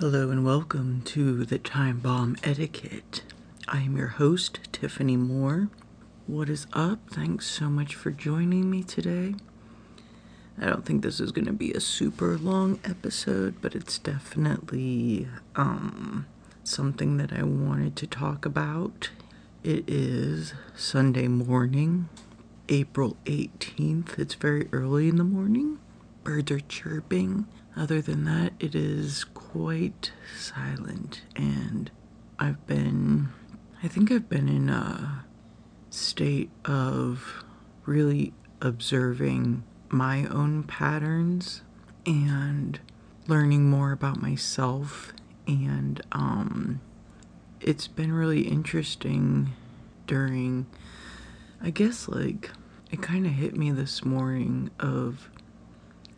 Hello and welcome to the Time Bomb Etiquette. I am your host, Tiffany Moore. What is up? Thanks so much for joining me today. I don't think this is going to be a super long episode, but it's definitely um, something that I wanted to talk about. It is Sunday morning, April 18th. It's very early in the morning. Birds are chirping. Other than that, it is quite silent, and I've been, I think I've been in a state of really observing my own patterns and learning more about myself and um it's been really interesting during I guess like it kind of hit me this morning of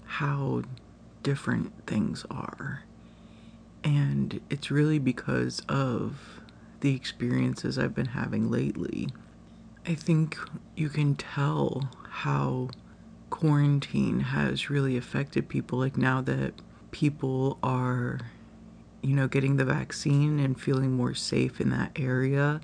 how different things are. And it's really because of the experiences I've been having lately. I think you can tell how quarantine has really affected people. Like now that people are, you know, getting the vaccine and feeling more safe in that area,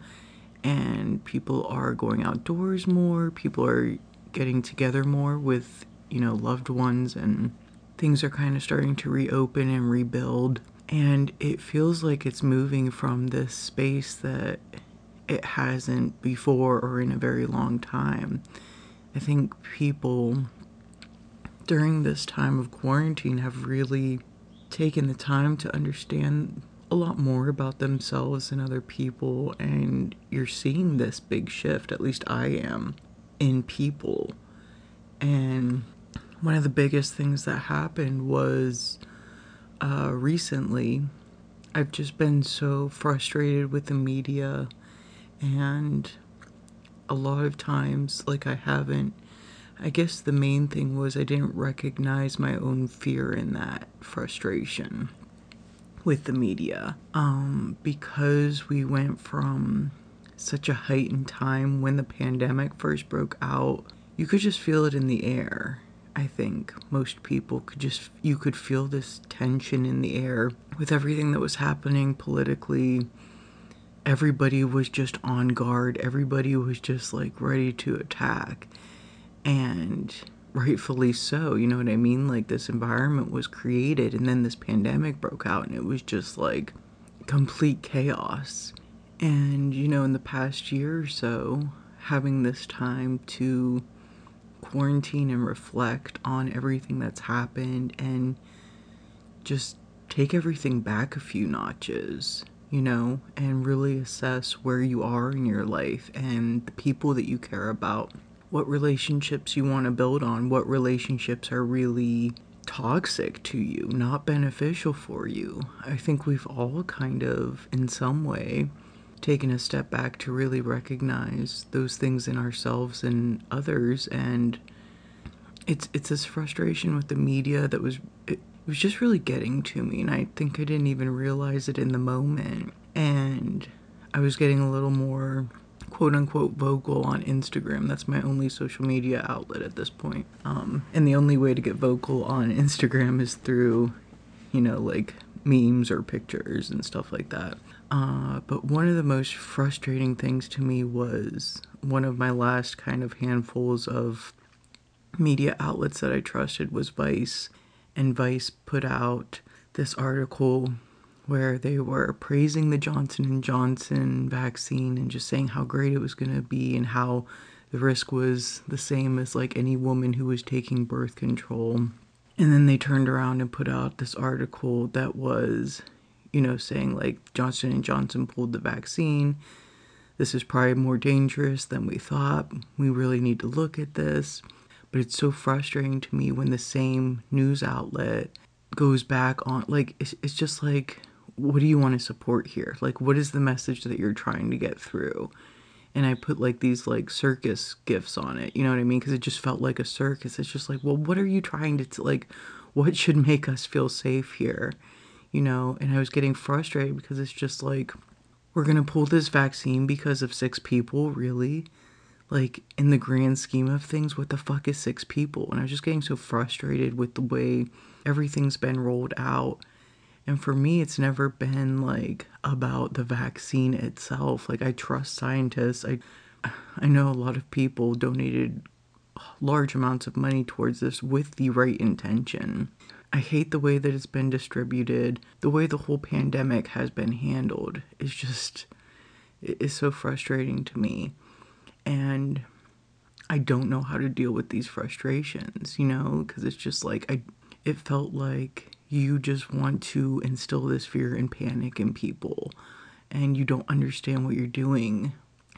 and people are going outdoors more, people are getting together more with, you know, loved ones, and things are kind of starting to reopen and rebuild. And it feels like it's moving from this space that it hasn't before or in a very long time. I think people during this time of quarantine have really taken the time to understand a lot more about themselves and other people and you're seeing this big shift at least I am in people and one of the biggest things that happened was uh, recently I've just been so frustrated with the media and a lot of times like I haven't I guess the main thing was I didn't recognize my own fear in that frustration with the media. Um, because we went from such a heightened time when the pandemic first broke out, you could just feel it in the air. I think most people could just, you could feel this tension in the air. With everything that was happening politically. Everybody was just on guard, everybody was just like ready to attack. And rightfully so you know what i mean? Like this environment was created and then this pandemic broke out and it was just like complete chaos. And you know in the past year or so having this time to quarantine and reflect on everything that's happened and just take everything back a few notches you know and really assess where you are in your life and the people that you care about what relationships you want to build on, what relationships are really toxic to you, not beneficial for you. I think we've all kind of, in some way, taken a step back to really recognize those things in ourselves and others and it's it's this frustration with the media that was it was just really getting to me and I think I didn't even realize it in the moment and I was getting a little more quote unquote vocal on Instagram. That's my only social media outlet at this point. Um, and the only way to get vocal on Instagram is through, you know, like memes or pictures and stuff like that. Uh, but one of the most frustrating things to me was one of my last kind of handfuls of media outlets that I trusted was Vice. And Vice put out this article where they were praising the Johnson & Johnson vaccine and just saying how great it was going to be and how the risk was the same as like any woman who was taking birth control. And then they turned around and put out this article that was, you know, saying like Johnson & Johnson pulled the vaccine. This is probably more dangerous than we thought. We really need to look at this. But it's so frustrating to me when the same news outlet goes back on like it's, it's just like what do you want to support here? Like, what is the message that you're trying to get through? And I put like these like circus gifts on it, you know what I mean? Because it just felt like a circus. It's just like, well, what are you trying to, t- like, what should make us feel safe here? You know? And I was getting frustrated because it's just like, we're going to pull this vaccine because of six people, really? Like, in the grand scheme of things, what the fuck is six people? And I was just getting so frustrated with the way everything's been rolled out And for me, it's never been like about the vaccine itself. Like I trust scientists. I I know a lot of people donated large amounts of money towards this with the right intention. I hate the way that it's been distributed. The way the whole pandemic has been handled is just it is so frustrating to me. And I don't know how to deal with these frustrations, you know, because it's just like I it felt like you just want to instill this fear and panic in people and you don't understand what you're doing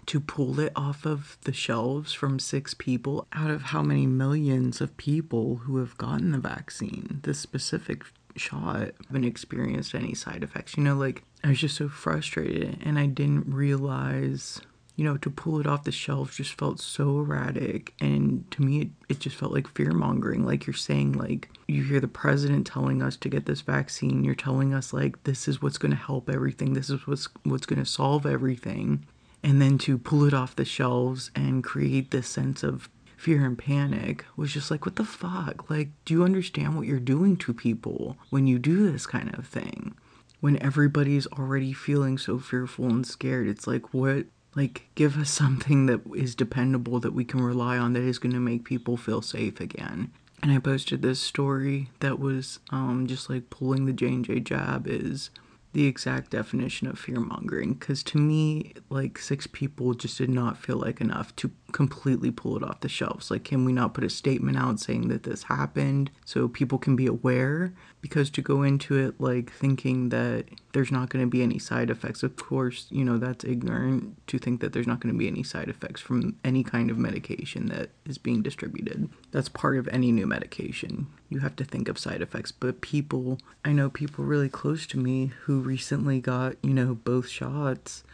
to pull it off of the shelves from six people out of how many millions of people who have gotten the vaccine this specific shot haven't experienced any side effects you know like i was just so frustrated and i didn't realize you know, to pull it off the shelves just felt so erratic. And to me, it, it just felt like fear mongering. Like you're saying, like, you hear the president telling us to get this vaccine. You're telling us, like, this is what's going to help everything. This is what's, what's going to solve everything. And then to pull it off the shelves and create this sense of fear and panic was just like, what the fuck? Like, do you understand what you're doing to people when you do this kind of thing? When everybody's already feeling so fearful and scared, it's like, what like, give us something that is dependable that we can rely on that is going to make people feel safe again. And I posted this story that was um, just like pulling the J&J jab is the exact definition of fear mongering because to me like six people just did not feel like enough to completely pull it off the shelves. Like can we not put a statement out saying that this happened so people can be aware? Because to go into it like thinking that there's not going to be any side effects of course you know that's ignorant to think that there's not going to be any side effects from any kind of medication that is being distributed. That's part of any new medication. You have to think of side effects. But people i know people really close to me who recently got you know both shots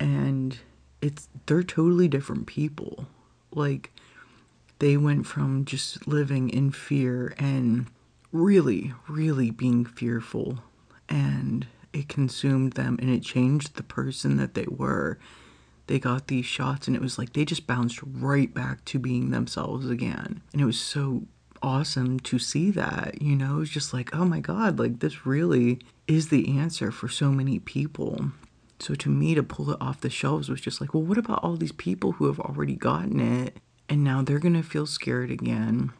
and it's they're totally different people. Like they went from just living in fear and really really being fearful. And it consumed them and it changed the person that they were. They got these shots and it was like they just bounced right back to being themselves again. And it was so awesome to see that you know? It's just like oh my god like this really is the answer for so many people so to me, to pull it off the shelves was just like, well, what about all these people who have already gotten it and now they're going to feel scared again?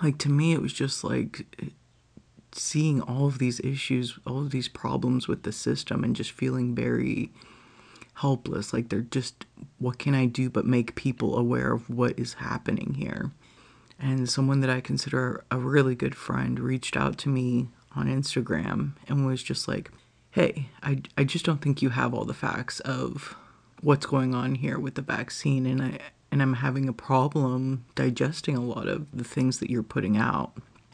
Like to me, it was just like seeing all of these issues, all of these problems with the system and just feeling very helpless. Like they're just, what can I do but make people aware of what is happening here? And someone that I consider a really good friend reached out to me on Instagram and was just like, hey, I, I just don't think you have all the facts of what's going on here with the vaccine and I and I'm having a problem digesting a lot of the things that you're putting out.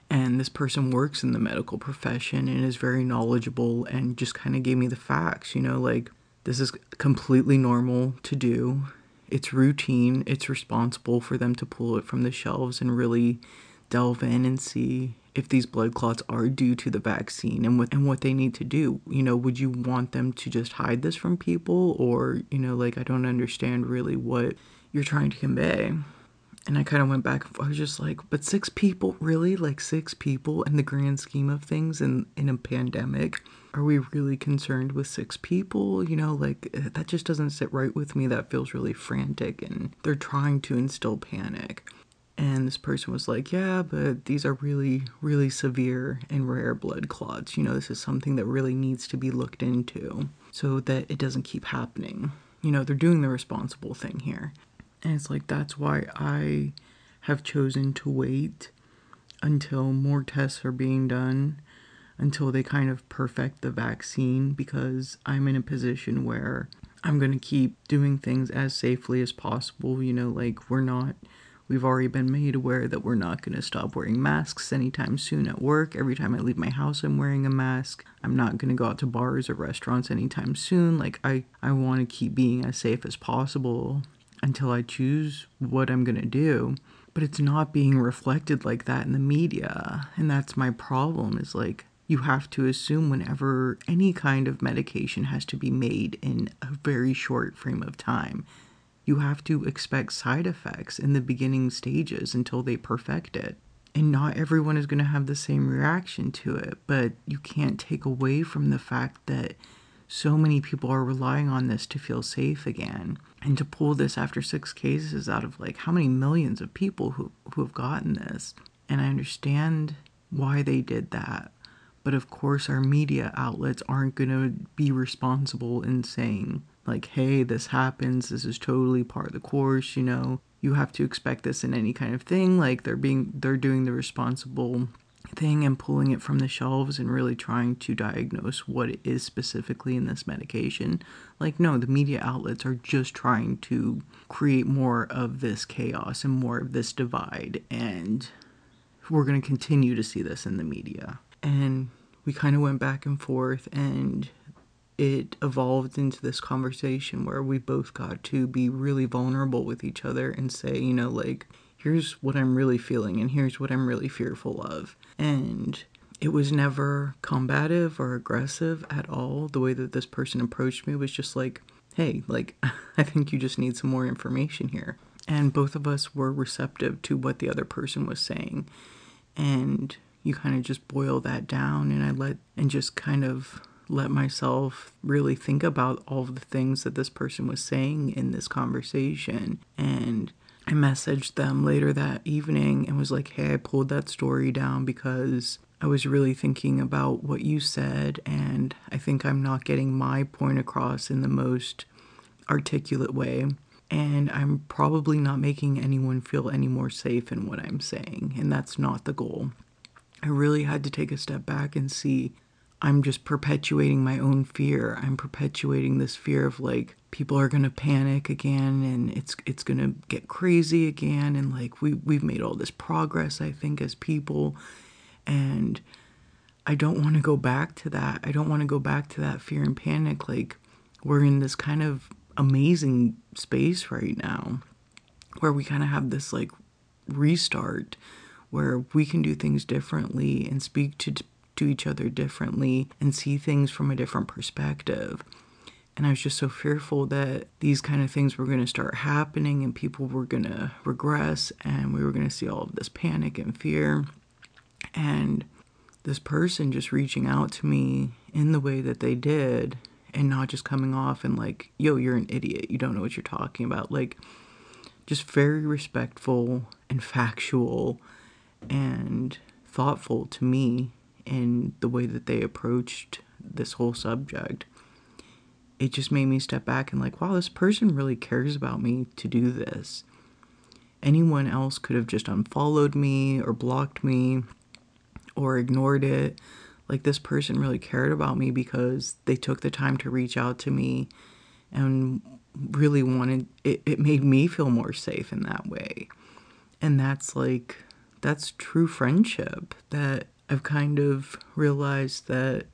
And this person works in the medical profession and is very knowledgeable and just kind of gave me the facts, you know, like this is completely normal to do. It's routine, it's responsible for them to pull it from the shelves and really delve in and see if these blood clots are due to the vaccine and what and what they need to do. You know, would you want them to just hide this from people or, you know, like I don't understand really what you're trying to convey. And I kind of went back I was just like, but six people, really? Like six people in the grand scheme of things in in a pandemic? Are we really concerned with six people? You know, like eh, that just doesn't sit right with me. That feels really frantic and they're trying to instill panic. And this person was like, Yeah, but these are really, really severe and rare blood clots. You know, this is something that really needs to be looked into so that it doesn't keep happening. You know, they're doing the responsible thing here. And it's like, that's why I have chosen to wait until more tests are being done, until they kind of perfect the vaccine, because I'm in a position where I'm going to keep doing things as safely as possible. You know, like, we're not We've already been made aware that we're not going to stop wearing masks anytime soon at work. Every time I leave my house, I'm wearing a mask. I'm not going to go out to bars or restaurants anytime soon. Like, I, I want to keep being as safe as possible until I choose what I'm going to do. But it's not being reflected like that in the media. And that's my problem is like, you have to assume whenever any kind of medication has to be made in a very short frame of time you have to expect side effects in the beginning stages until they perfect it. and not everyone is going to have the same reaction to it, but you can't take away from the fact that so many people are relying on this to feel safe again. And to pull this after six cases out of like how many millions of people who, who have gotten this. And I understand why they did that. But of course, our media outlets aren't going to be responsible in saying, like, hey, this happens. This is totally part of the course, you know. You have to expect this in any kind of thing. Like, they're being, they're doing the responsible thing and pulling it from the shelves and really trying to diagnose what it is specifically in this medication. Like, no, the media outlets are just trying to create more of this chaos and more of this divide. And we're going to continue to see this in the media. And we kind of went back and forth, and it evolved into this conversation where we both got to be really vulnerable with each other and say, you know, like, here's what I'm really feeling, and here's what I'm really fearful of. And it was never combative or aggressive at all. The way that this person approached me was just like, hey, like, I think you just need some more information here. And both of us were receptive to what the other person was saying. And you kind of just boil that down, and I let, and just kind of let myself really think about all the things that this person was saying in this conversation. And I messaged them later that evening and was like, hey, I pulled that story down because I was really thinking about what you said, and I think I'm not getting my point across in the most articulate way. And I'm probably not making anyone feel any more safe in what I'm saying, and that's not the goal. I really had to take a step back and see I'm just perpetuating my own fear. I'm perpetuating this fear of like people are going to panic again and it's it's going to get crazy again and like we we've made all this progress I think as people and I don't want to go back to that. I don't want to go back to that fear and panic like we're in this kind of amazing space right now where we kind of have this like restart where we can do things differently and speak to to each other differently and see things from a different perspective. And I was just so fearful that these kind of things were going to start happening and people were going to regress and we were going to see all of this panic and fear. And this person just reaching out to me in the way that they did and not just coming off and like, yo, you're an idiot. You don't know what you're talking about. Like, just very respectful and factual and thoughtful to me in the way that they approached this whole subject. It just made me step back and, like, wow, this person really cares about me to do this. Anyone else could have just unfollowed me or blocked me or ignored it. Like, this person really cared about me because they took the time to reach out to me and really wanted it, it made me feel more safe in that way. And that's like, that's true friendship that I've kind of realized that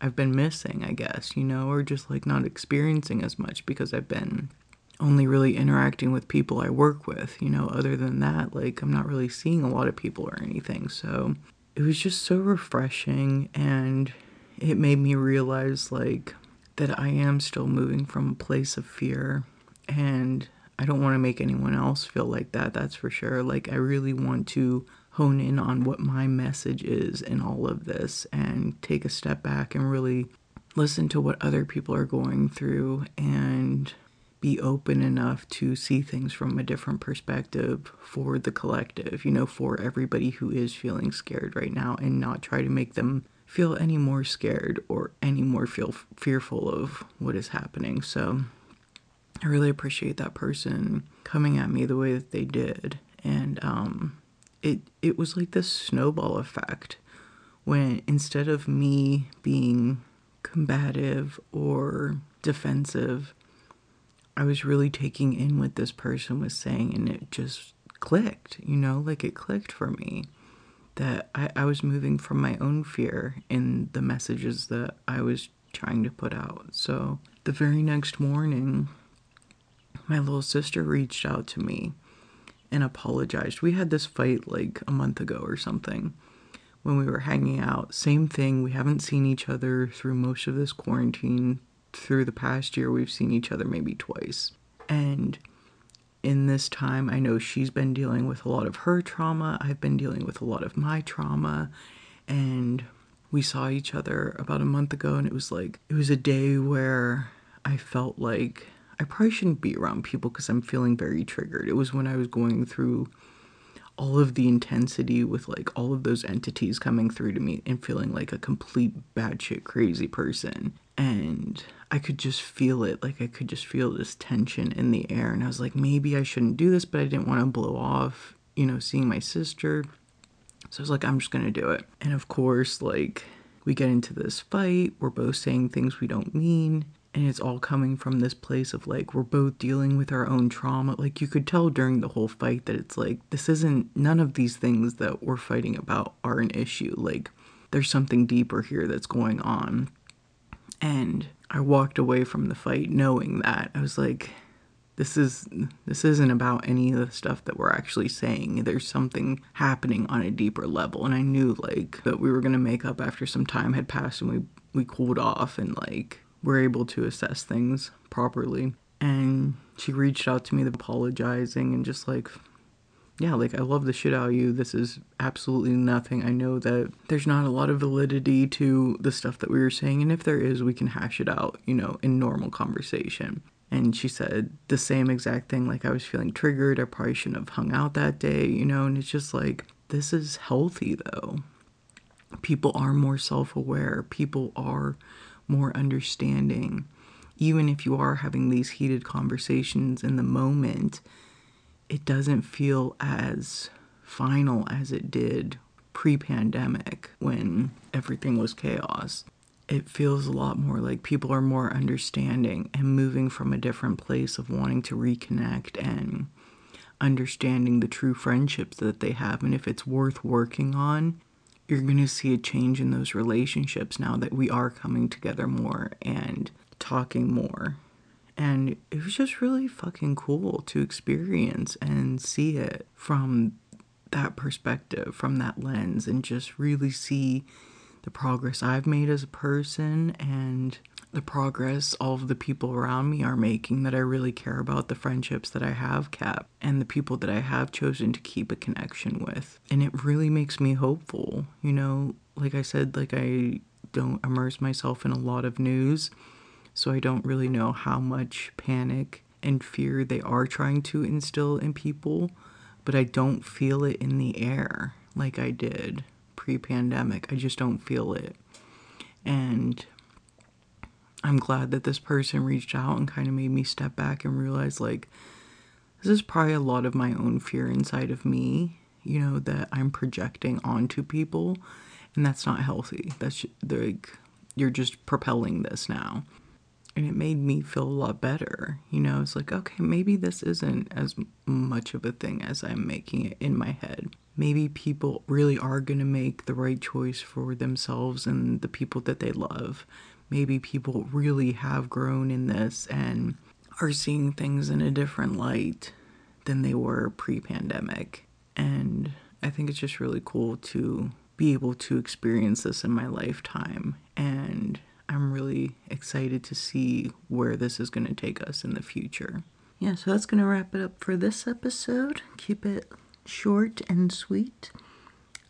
I've been missing, I guess, you know, or just like not experiencing as much because I've been only really interacting with people I work with, you know, other than that, like I'm not really seeing a lot of people or anything. So it was just so refreshing and it made me realize like that I am still moving from a place of fear and I don't want to make anyone else feel like that, that's for sure. Like I really want to hone in on what my message is in all of this and take a step back and really listen to what other people are going through and be open enough to see things from a different perspective for the collective, you know, for everybody who is feeling scared right now and not try to make them feel any more scared or any more feel fearful of what is happening. So I really appreciate that person coming at me the way that they did. And um it it was like this snowball effect when instead of me being combative or defensive I was really taking in what this person was saying and it just clicked, you know, like it clicked for me that I, I was moving from my own fear in the messages that I was trying to put out. So the very next morning, my little sister reached out to me and apologized. We had this fight like a month ago or something when we were hanging out. Same thing, we haven't seen each other through most of this quarantine. Through the past year, we've seen each other maybe twice. And in this time. I know she's been dealing with a lot of her trauma. I've been dealing with a lot of my trauma. And we saw each other about a month ago, and it was like, it was a day where I felt like I probably shouldn't be around people because I'm feeling very triggered. It was when I was going through all of the intensity with like all of those entities coming through to me and feeling like a complete batshit crazy person. And I could just feel it. Like I could just feel this tension in the air. And I was like, maybe I shouldn't do this, but I didn't want to blow off, you know, seeing my sister. So I was like, I'm just going to do it. And of course, like, we get into this fight. We're both saying things we don't mean and it's all coming from this place of like we're both dealing with our own trauma. Like you could tell during the whole fight that it's like this isn't none of these things that we're fighting about are an issue. Like there's something deeper here that's going on. And i walked away from the fight knowing that. I was like this is this isn't about any of the stuff that we're actually saying. There's something happening on a deeper level. And i knew like that we were going to make up after some time had passed and we we cooled off and like were able to assess things properly. And she reached out to me, apologizing and just like, yeah, like I love the shit out of you. This is absolutely nothing. I know that there's not a lot of validity to the stuff that we were saying, and if there is, we can hash it out, you know, in normal conversation. And she said the same exact thing, like I was feeling triggered. I probably shouldn't have hung out that day, you know, and it's just like, this is healthy though. People are more self aware. People are more understanding. Even if you are having these heated conversations in the moment, it doesn't feel as final as it did pre pandemic when everything was chaos. It feels a lot more like people are more understanding and moving from a different place of wanting to reconnect and understanding the true friendships that they have and if it's worth working on you're going to see a change in those relationships now that we are coming together more and talking more. And it was just really fucking cool to experience and see it from that perspective, from that lens, and just really see the progress I've made as a person and the progress all of the people around me are making that I really care about, the friendships that I have kept, and the people that I have chosen to keep a connection with. And it really makes me hopeful. You know, like I said, like I don't immerse myself in a lot of news, so I don't really know how much panic and fear they are trying to instill in people, but I don't feel it in the air like I did pre pandemic. I just don't feel it. And I'm glad that this person reached out and kind of made me step back and realize like this is probably a lot of my own fear inside of me, you know, that I'm projecting onto people and that's not healthy. That's like you're just propelling this now. And it made me feel a lot better. You know, it's like, okay, maybe this isn't as much of a thing as I'm making it in my head. Maybe people really are going to make the right choice for themselves and the people that they love maybe people really have grown in this and are seeing things in a different light than they were pre pandemic. And I think it's just really cool to be able to experience this in my lifetime. And I'm really excited to see where this is going to take us in the future. Yeah, so that's going to wrap it up for this episode. Keep it short and sweet.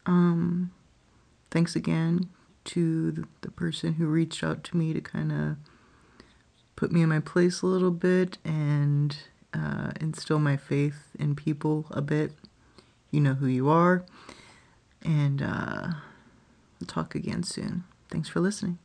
Um, thanks again to the person who reached out to me to kind of put me in my place a little bit and uh, instill my faith in people a bit. You know who you are. And uh, we'll talk again soon. Thanks for listening.